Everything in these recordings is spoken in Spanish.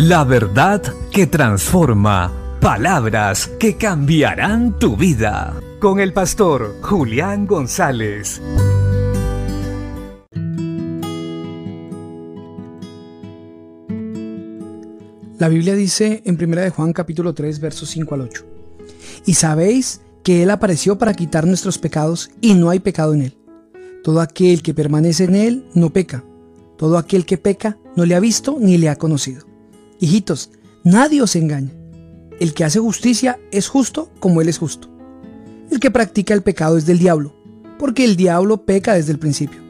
La verdad que transforma. Palabras que cambiarán tu vida. Con el pastor Julián González. La Biblia dice en 1 de Juan capítulo 3 versos 5 al 8. Y sabéis que Él apareció para quitar nuestros pecados y no hay pecado en Él. Todo aquel que permanece en Él no peca. Todo aquel que peca no le ha visto ni le ha conocido. Hijitos, nadie os engaña. El que hace justicia es justo como Él es justo. El que practica el pecado es del diablo, porque el diablo peca desde el principio.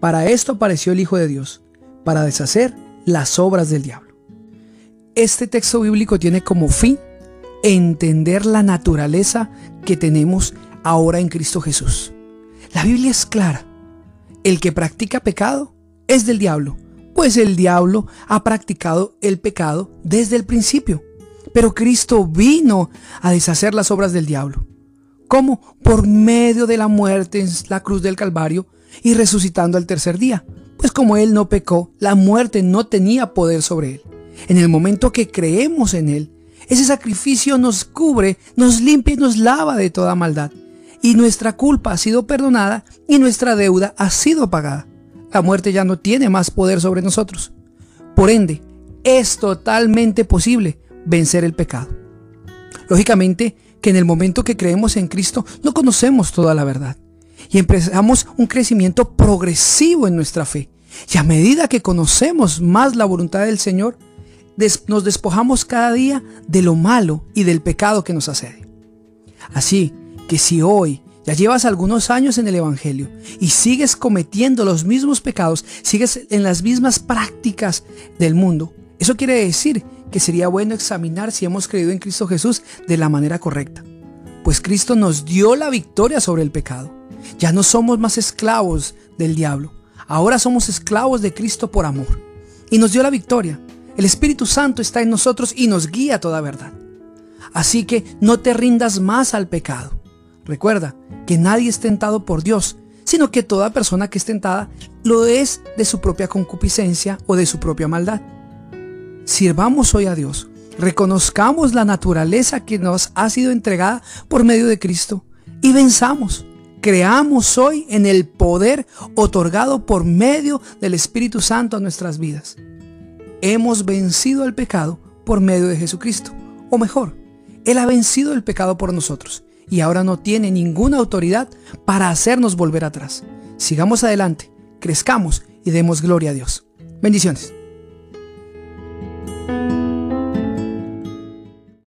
Para esto apareció el Hijo de Dios, para deshacer las obras del diablo. Este texto bíblico tiene como fin entender la naturaleza que tenemos ahora en Cristo Jesús. La Biblia es clara. El que practica pecado es del diablo, pues el diablo ha practicado el pecado desde el principio. Pero Cristo vino a deshacer las obras del diablo. ¿Cómo? Por medio de la muerte en la cruz del Calvario y resucitando al tercer día. Pues como Él no pecó, la muerte no tenía poder sobre Él. En el momento que creemos en Él, ese sacrificio nos cubre, nos limpia y nos lava de toda maldad. Y nuestra culpa ha sido perdonada y nuestra deuda ha sido pagada. La muerte ya no tiene más poder sobre nosotros. Por ende, es totalmente posible vencer el pecado. Lógicamente que en el momento que creemos en Cristo no conocemos toda la verdad y empezamos un crecimiento progresivo en nuestra fe. Y a medida que conocemos más la voluntad del Señor, nos despojamos cada día de lo malo y del pecado que nos asede. Así que si hoy ya llevas algunos años en el Evangelio y sigues cometiendo los mismos pecados, sigues en las mismas prácticas del mundo, eso quiere decir que sería bueno examinar si hemos creído en Cristo Jesús de la manera correcta. Pues Cristo nos dio la victoria sobre el pecado. Ya no somos más esclavos del diablo. Ahora somos esclavos de Cristo por amor. Y nos dio la victoria. El Espíritu Santo está en nosotros y nos guía toda verdad. Así que no te rindas más al pecado. Recuerda que nadie es tentado por Dios, sino que toda persona que es tentada lo es de su propia concupiscencia o de su propia maldad. Sirvamos hoy a Dios, reconozcamos la naturaleza que nos ha sido entregada por medio de Cristo y venzamos. Creamos hoy en el poder otorgado por medio del Espíritu Santo a nuestras vidas hemos vencido el pecado por medio de Jesucristo. O mejor, Él ha vencido el pecado por nosotros y ahora no tiene ninguna autoridad para hacernos volver atrás. Sigamos adelante, crezcamos y demos gloria a Dios. Bendiciones.